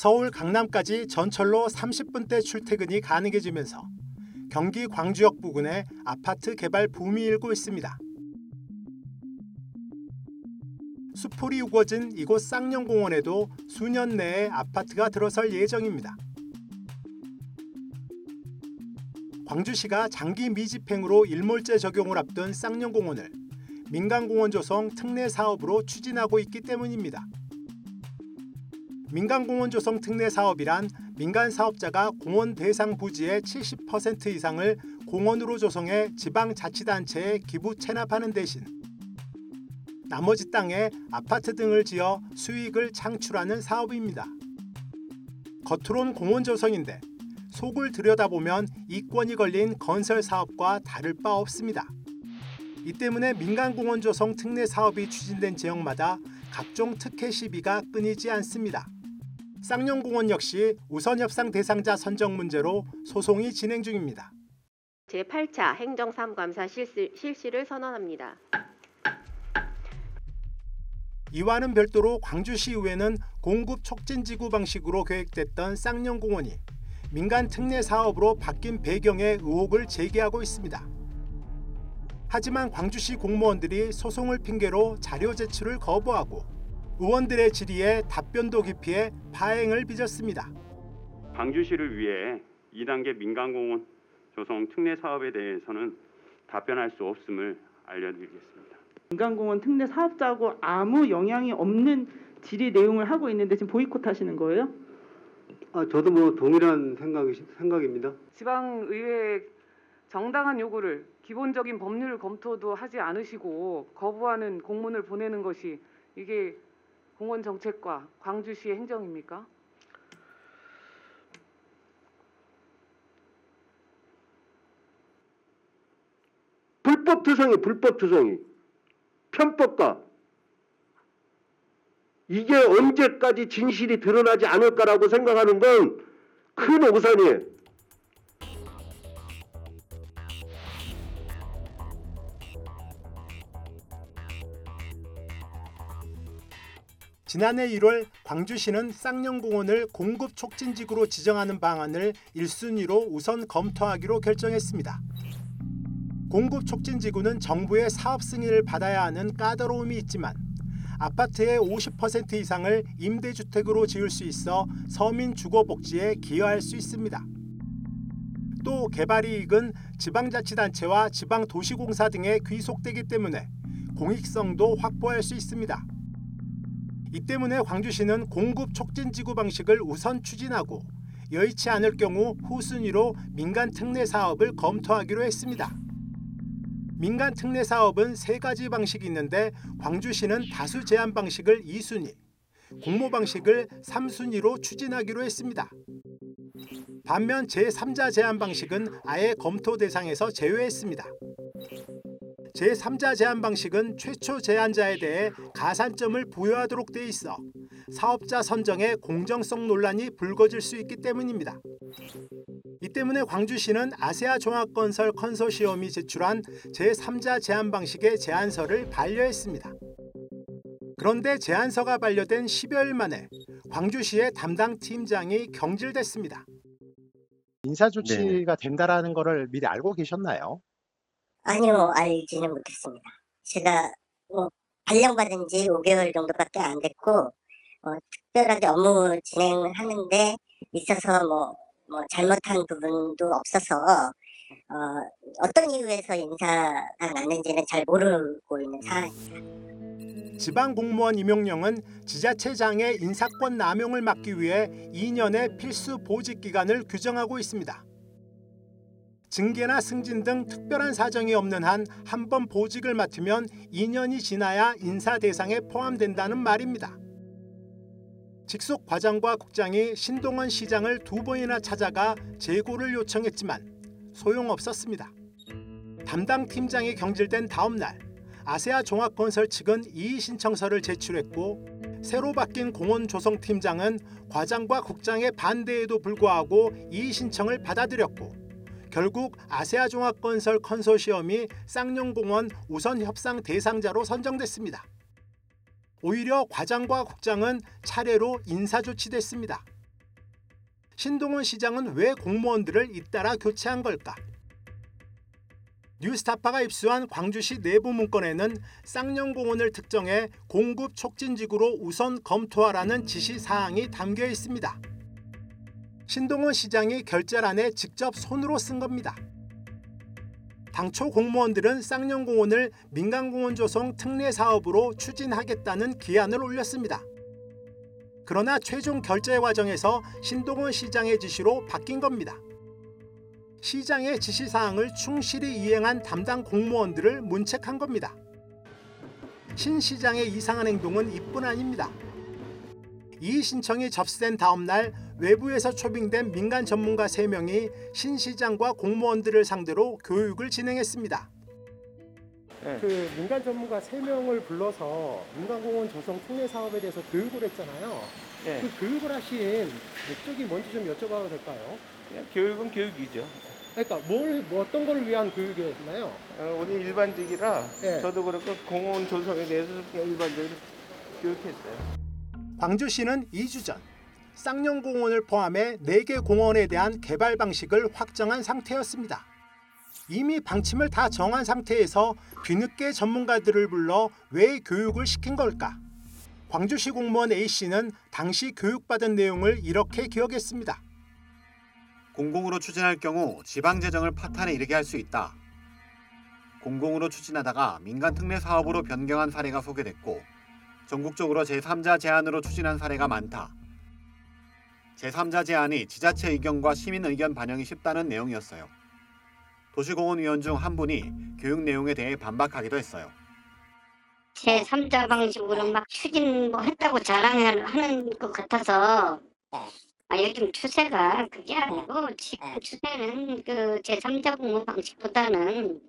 서울 강남까지 전철로 30분대 출퇴근이 가능해지면서 경기 광주역 부근에 아파트 개발 붐이 일고 있습니다. 수풀이 우거진 이곳 쌍용공원에도 수년 내에 아파트가 들어설 예정입니다. 광주시가 장기 미집행으로 일몰제 적용을 앞둔 쌍용공원을 민간공원 조성 특례 사업으로 추진하고 있기 때문입니다. 민간공원 조성 특례 사업이란 민간 사업자가 공원 대상 부지의 70% 이상을 공원으로 조성해 지방자치단체에 기부 체납하는 대신 나머지 땅에 아파트 등을 지어 수익을 창출하는 사업입니다. 겉으론 공원 조성인데 속을 들여다보면 이권이 걸린 건설 사업과 다를 바 없습니다. 이 때문에 민간공원 조성 특례 사업이 추진된 지역마다 각종 특혜 시비가 끊이지 않습니다. 쌍용공원 역시 우선 협상 대상자 선정 문제로 소송이 진행 중입니다. 제8차 행정사무감사 실시, 실시를 선언합니다. 이와는 별도로 광주시의회는 공급 촉진지구 방식으로 계획됐던 쌍용공원이 민간 특례 사업으로 바뀐 배경에 의혹을 제기하고 있습니다. 하지만 광주시 공무원들이 소송을 핑계로 자료 제출을 거부하고 의원들의 질의에 답변도 기피해 파행을 빚었습니다. 광주시를 위해 2단계 민간공원 조성 특례 사업에 대해서는 답변할 수 없음을 알려드리겠습니다. 민간공원 특례 사업자하고 아무 영향이 없는 질의 내용을 하고 있는데 지금 보이콧 하시는 거예요? 아, 저도 뭐 동일한 생각이, 생각입니다. 지방의회의 정당한 요구를 기본적인 법률 검토도 하지 않으시고 거부하는 공문을 보내는 것이 이게 공원 정책과 광주시의 행정입니까? 불법 투성이, 불법 투성이. 편법과 이게 언제까지 진실이 드러나지 않을까라고 생각하는 건 큰 오산이에요. 지난해 1월 광주시는 쌍용공원을 공급 촉진지구로 지정하는 방안을 1순위로 우선 검토하기로 결정했습니다. 공급 촉진지구는 정부의 사업 승인을 받아야 하는 까다로움이 있지만 아파트의 50% 이상을 임대주택으로 지을 수 있어 서민 주거 복지에 기여할 수 있습니다. 또 개발 이익은 지방자치단체와 지방도시공사 등에 귀속되기 때문에 공익성도 확보할 수 있습니다. 이 때문에 광주시는 공급 촉진 지구 방식을 우선 추진하고 여의치 않을 경우 후순위로 민간 특례 사업을 검토하기로 했습니다. 민간 특례 사업은 세 가지 방식이 있는데 광주시는 다수 제한 방식을 2순위, 공모 방식을 3순위로 추진하기로 했습니다. 반면 제3자 제한 방식은 아예 검토 대상에서 제외했습니다. 제3자 제한 방식은 최초 제안자에 대해 가산점을 부여하도록 돼 있어 사업자 선정에 공정성 논란이 불거질 수 있기 때문입니다. 이 때문에 광주시는 아세아 종합건설 컨소시엄이 제출한 제3자 제안 방식의 제안서를 반려했습니다. 그런데 제안서가 반려된 10여일 만에 광주시의 담당 팀장이 경질됐습니다. 인사 조치가 된다라는 거를 미리 알고 계셨나요? 아니요, 알지는 못했습니다. 제가 뭐 발령받은 지 5개월 정도밖에 안 됐고 어, 특별하게 업무 진행을 하는데 있어서 뭐, 뭐 잘못한 부분도 없어서 어, 어떤 이유에서 인사가 났는지는 잘 모르고 있는 상황입니다. 지방 공무원 임용령은 지자체장의 인사권 남용을 막기 위해 2년의 필수 보직 기간을 규정하고 있습니다. 징계나 승진 등 특별한 사정이 없는 한 한 번 보직을 맡으면 2년이 지나야 인사 대상에 포함된다는 말입니다. 직속 과장과 국장이 신동원 시장을 두 번이나 찾아가 재고를 요청했지만 소용없었습니다. 담당 팀장이 경질된 다음 날 아세아 종합건설 측은 이의 신청서를 제출했고 새로 바뀐 공원 조성 팀장은 과장과 국장의 반대에도 불구하고 이의 신청을 받아들였고 결국 아세아 종합건설 컨소시엄이 쌍용공원 우선 협상 대상자로 선정됐습니다. 오히려 과장과 국장은 차례로 인사 조치됐습니다. 신동훈 시장은 왜 공무원들을 잇따라 교체한 걸까? 뉴스타파가 입수한 광주시 내부 문건에는 쌍용공원을 특정해 공급 촉진지구로 우선 검토하라는 지시 사항이 담겨 있습니다. 신동훈 시장이 결재란에 직접 손으로 쓴 겁니다. 당초 공무원들은 쌍용공원을 민간공원 조성 특례 사업으로 추진하겠다는 기한을 올렸습니다. 그러나 최종 결재 과정에서 신동훈 시장의 지시로 바뀐 겁니다. 시장의 지시 사항을 충실히 이행한 담당 공무원들을 문책한 겁니다. 신 시장의 이상한 행동은 이뿐 아닙니다. 이 신청이 접수된 다음 날 외부에서 초빙된 민간 전문가 3명이 신 시장과 공무원들을 상대로 교육을 진행했습니다. 그 민간 전문가 3명을 불러서 민간공원 조성 특례 사업에 대해서 교육을 했잖아요. 네. 그 교육을 하신 목적이 뭔지 좀 여쭤봐도 될까요? 그냥 교육은 교육이죠. 그러니까 뭘, 뭐 어떤 걸 위한 교육이었나요? 어, 우리 일반직이라 네. 저도 그렇고 공원 조성에 대해서 일반적으로 교육했어요. 광주시는 2주 전 쌍용공원을 포함해 4개 공원에 대한 개발 방식을 확정한 상태였습니다. 이미 방침을 다 정한 상태에서 뒤늦게 전문가들을 불러 왜 교육을 시킨 걸까? 광주시 공무원 A씨는 당시 교육받은 내용을 이렇게 기억했습니다. 공공으로 추진할 경우 지방 재정을 파탄에 이르게 할 수 있다. 공공으로 추진하다가 민간 특례 사업으로 변경한 사례가 소개됐고 전국적으로 제3자 제안으로 추진한 사례가 많다. 제3자 제안이 지자체 의견과 시민 의견 반영이 쉽다는 내용이었어요. 도시공원위원 중 한 분이 교육 내용에 대해 반박하기도 했어요. 제 3자 방식으로 막 추진 뭐 했다고 자랑을 하는 것 같아서 아, 요즘 추세가 그게 아니고 지금 추세는 그 제 3자 공모 방식보다는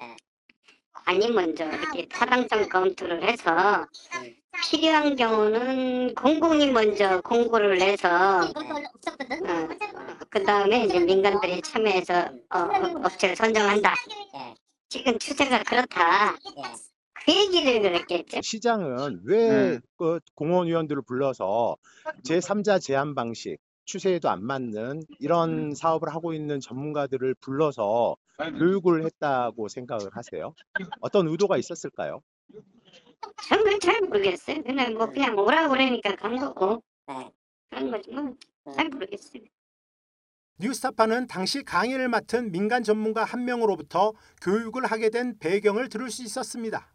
관이 먼저 이렇게 타당성 검토를 해서 필요한 경우는 공공이 먼저 공고를 해서 그 다음에 이제 민간들이 참여해서 어, 어, 업체를 선정한다. 지금 추세가 그렇다. 그 얘기를 그랬겠죠. 시장은 왜 네. 그 공원위원들을 불러서 제3자 제한 방식 추세에도 안 맞는 이런 사업을 하고 있는 전문가들을 불러서 교육을 했다고 생각을 하세요? 어떤 의도가 있었을까요? 저는 잘 모르겠어요. 그냥 뭐 그냥 오라고 그러니까 간 거고 그런 거지 뭐. 잘 모르겠어요. 뉴스타파는 당시 강의를 맡은 민간 전문가 한 명으로부터 교육을 하게 된 배경을 들을 수 있었습니다.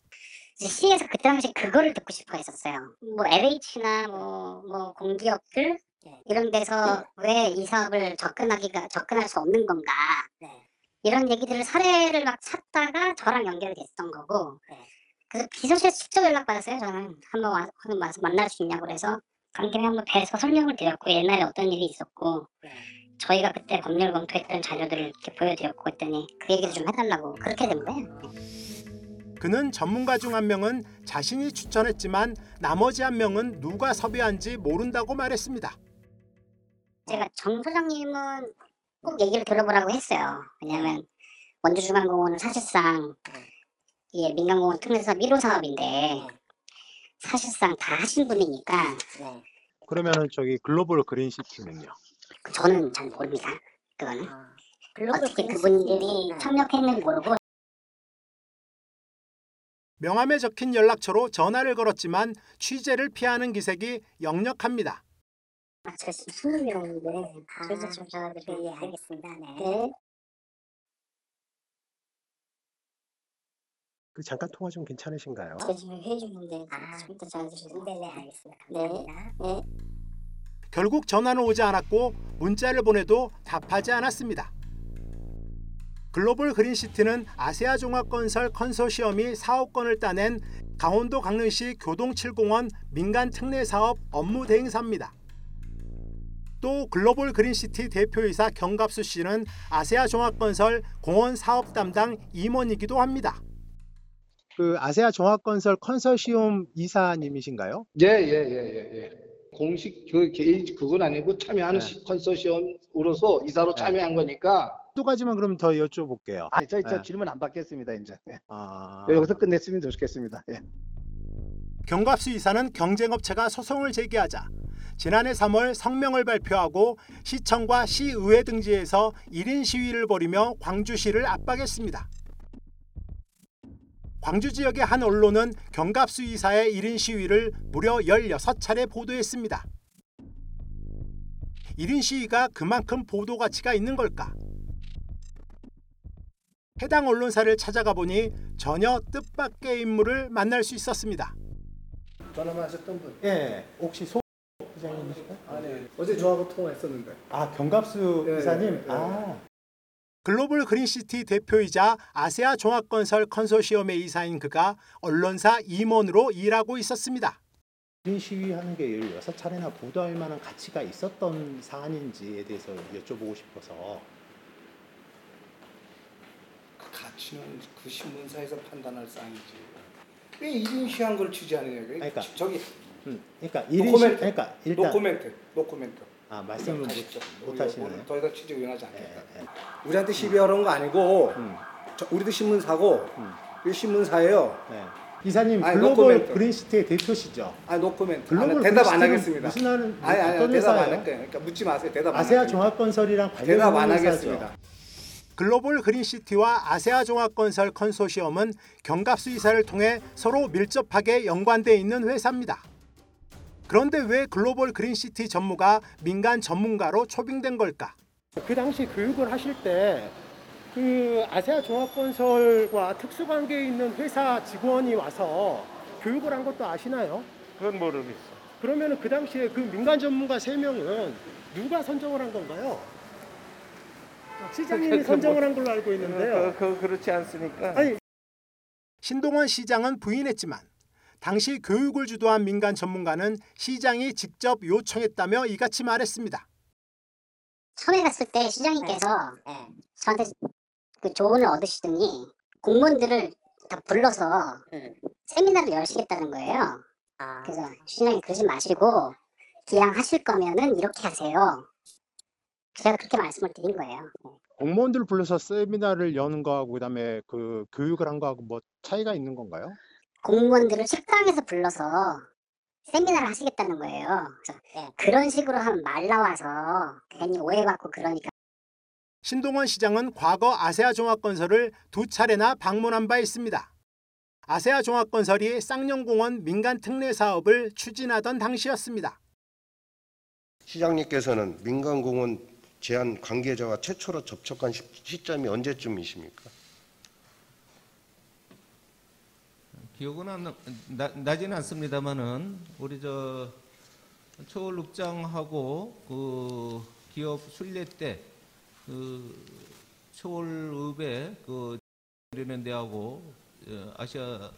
시에서 그때 당시 그거를 듣고 싶어 했었어요. 뭐 LH나 뭐, 뭐 공기업들 이런 데서 왜 이 사업을 접근하기가 접근할 수 없는 건가 이런 얘기들을 사례를 막 찾다가 저랑 연결이 됐던 거고 그래서 비서실에서 직접 연락 받았어요. 저는 한번 와, 한번 와서 만날 수 있냐고 그래서 관계를 한번 뵈서 설명을 드렸고 옛날에 어떤 일이 있었고 저희가 그때 법률 검토했던 자료들을 이렇게 보여드렸고 했더니 그 얘기를 좀 해달라고 그렇게 된 거예요. 그는 전문가 중 한 명은 자신이 추천했지만 나머지 한 명은 누가 섭외한지 모른다고 말했습니다. 제가 정 소장님은 꼭 얘기를 들어보라고 했어요. 왜냐하면 원주중앙공원은 사실상 이게 민간공원 특례사업 1호 사업인데 사실상 다 하신 분이니까 그러면은 저기 글로벌 그린시티는요? 저는 잘 모릅니다. 그거는 어떻게 그분들이 협력했는지 모르고 명함에 적힌 연락처로 전화를 걸었지만 취재를 피하는 기색이 역력합니다. 아, 저 지금 20명인데 저희도 좀 전화드리고 예, 알겠습니다. 네. 그 잠깐 통화 좀 괜찮으신가요? 저 지금 회의 중인데 좀 이따 전화드리세요. 네네 알겠습니다. 네. 네. 결국 전화는 오지 않았고 문자를 보내도 답하지 않았습니다. 글로벌 그린시티는 아세아 종합건설 컨소시엄이 사업권을 따낸 강원도 강릉시 교동 7공원 민간 특례 사업 업무 대행사입니다. 또 글로벌 그린시티 대표이사 경갑수 씨는 아세아 종합건설 공원 사업 담당 임원이기도 합니다. 그 아세아 종합건설 컨소시엄 이사님이신가요? 예, 예, 예, 예, 예. 공식 그 개인 그건 아니고 참여하는 네. 시- 컨소시엄으로서 이사로 네. 참여한 거니까. 두 가지만 그럼 더 여쭤볼게요. 아, 저, 저 네. 질문 안 받겠습니다, 이제. 예. 아, 여기서 끝냈으면 좋겠습니다. 예. 경갑수 이사는 경쟁업체가 소송을 제기하자 지난해 3월 성명을 발표하고 시청과 시의회 등지에서 1인 시위를 벌이며 광주시를 압박했습니다. 광주 지역의 한 언론은 경갑수 이사의 1인 시위를 무려 16차례 보도했습니다. 1인 시위가 그만큼 보도 가치가 있는 걸까? 해당 언론사를 찾아가 보니 전혀 뜻밖의 인물을 만날 수 있었습니다. 전화만 하셨던 분. 예, 혹시 소 회장님이실까요? 아, 네. 어제 저하고 통화했었는데. 아, 경갑수 예, 이사님. 예. 아. 글로벌 그린시티 대표이자 아세아 종합건설 컨소시엄의 이사인 그가 언론사 임원으로 일하고 있었습니다. 인 시위하는 게 16차례나 보도할 만한 가치가 있었던 사안인지에 대해서 여쭤보고 싶어서 그 가치는 그 신문사에서 판단할 사항이지. 왜 이준 시한 걸 취재하느냐. 그러니까 저기 음, 그러니까 1인 시 노코멘트. 그러니까 일단 노코멘트. 노코멘트. 아, 말씀을 못, 하시나요? 더 이상 응하지 예, 않겠다. 예. 우리한테 시비하러 온 거 아니고 음, 저, 우리도 신문사고 음. 이 신문사예요. 네. 이사님 아니, 글로벌 노코멘트. 그린시티의 대표시죠? 아 노코멘트. 글로벌 아, 대답 안 하겠습니다. 무슨 하는 아니 아니 어떤 대답 안 회사예요? 할게요. 그러니까 묻지 마세요. 대답 안 아세아. 종합건설이랑 관련 대답 안 회사죠. 하겠습니다. 글로벌 그린시티와 아세아 종합건설 컨소시엄은 경갑수 이사를 통해 서로 밀접하게 연관돼 있는 회사입니다. 그런데 왜 글로벌 그린시티 전무가 민간 전문가로 초빙된 걸까? 그 당시 교육을 하실 때 그 아세아 종합건설과 특수관계에 있는 회사 직원이 와서 교육을 한 것도 아시나요? 그건 모르겠어. 그러면 그 당시에 그 민간 전문가 세명은 누가 선정을 한 건가요? 시장님이 선정을 한 걸로 알고 있는데요. 그, 그 그렇지 않습니까? 아니 신동원 시장은 부인했지만 당시 교육을 주도한 민간 전문가는 시장이 직접 요청했다며 이같이 말했습니다. 처음에 갔을 때 시장님께서 저한테 그 조언을 얻으시더니 공무원들을 다 불러서 세미나를 열시겠다는 거예요. 그래서 시장님 그러지 마시고 기왕 하실 거면은 이렇게 하세요. 제가 그렇게 말씀을 드린 거예요. 공무원들 불러서 세미나를 여는 거하고 그다음에 그 교육을 한 거하고 뭐 차이가 있는 건가요? 공무원들을 식당에서 불러서 세미나를 하시겠다는 거예요. 그래서 그런 식으로 하면 말 나와서 괜히 오해받고 그러니까 신동원 시장은 과거 아세아 종합건설을 두 차례나 방문한 바 있습니다. 아세아 종합건설이 쌍용공원 민간 특례 사업을 추진하던 당시였습니다. 시장님께서는 민간공원 제한 관계자와 최초로 접촉한 시, 시점이 언제쯤이십니까? 기억은 안 나, 나, 나지는 않습니다만은 우리 저 초월읍장하고 그 기업 순례 때그 초월읍에 그 이런 데하고 어, 아시아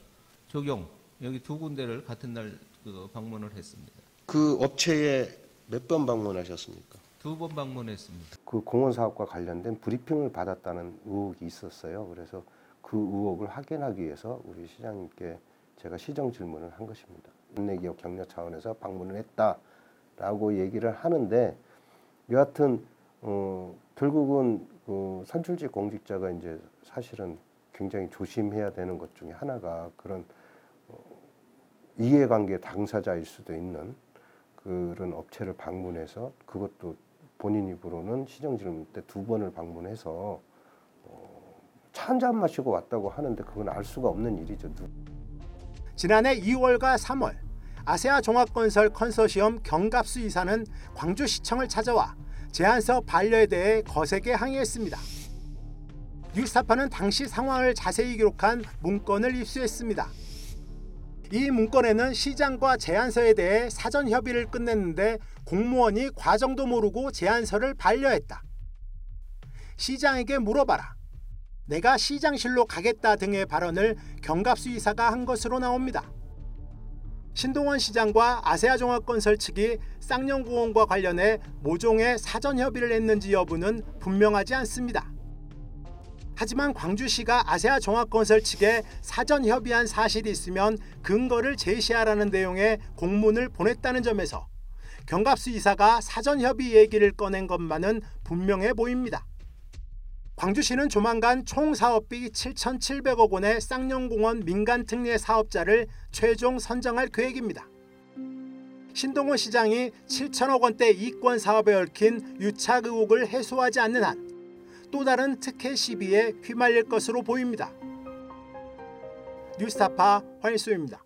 조경 여기 두 군데를 같은 날 그 방문을 했습니다. 그 업체에 몇 번 방문하셨습니까? 두 번 방문했습니다. 그 공원 사업과 관련된 브리핑을 받았다는 의혹이 있었어요. 그래서 그 의혹을 확인하기 위해서 우리 시장님께 제가 시정 질문을 한 것입니다. 국내기업 격려 차원에서 방문을 했다라고 얘기를 하는데 여하튼 어, 결국은 그 선출직 공직자가 이제 사실은 굉장히 조심해야 되는 것 중에 하나가 그런 어, 이해관계 당사자일 수도 있는 그런 업체를 방문해서 그것도 본인 입으로는 시정 질문 때 두 번을 방문해서 어, 차 한 잔 마시고 왔다고 하는데 그건 알 수가 없는 일이죠. 누- 지난해 2월과 3월 아세아 종합건설 컨소시엄 경갑수 이사는 광주시청을 찾아와 제안서 반려에 대해 거세게 항의했습니다. 뉴스타파는 당시 상황을 자세히 기록한 문건을 입수했습니다. 이 문건에는 시장과 제안서에 대해 사전 협의를 끝냈는데 공무원이 과정도 모르고 제안서를 반려했다. 시장에게 물어봐라. 내가 시장실로 가겠다 등의 발언을 경갑수 이사가 한 것으로 나옵니다. 신동원 시장과 아세아종합건설 측이 쌍용공원과 관련해 모종의 사전 협의를 했는지 여부는 분명하지 않습니다. 하지만 광주시가 아세아종합건설 측에 사전 협의한 사실이 있으면 근거를 제시하라는 내용의 공문을 보냈다는 점에서 경갑수 이사가 사전 협의 얘기를 꺼낸 것만은 분명해 보입니다. 광주시는 조만간 총 사업비 7,700억 원의 쌍용공원 민간 특례 사업자를 최종 선정할 계획입니다. 신동훈 시장이 7천억 원대 이권 사업에 얽힌 유착 의혹을 해소하지 않는 한 또 다른 특혜 시비에 휘말릴 것으로 보입니다. 뉴스타파 황일수입니다.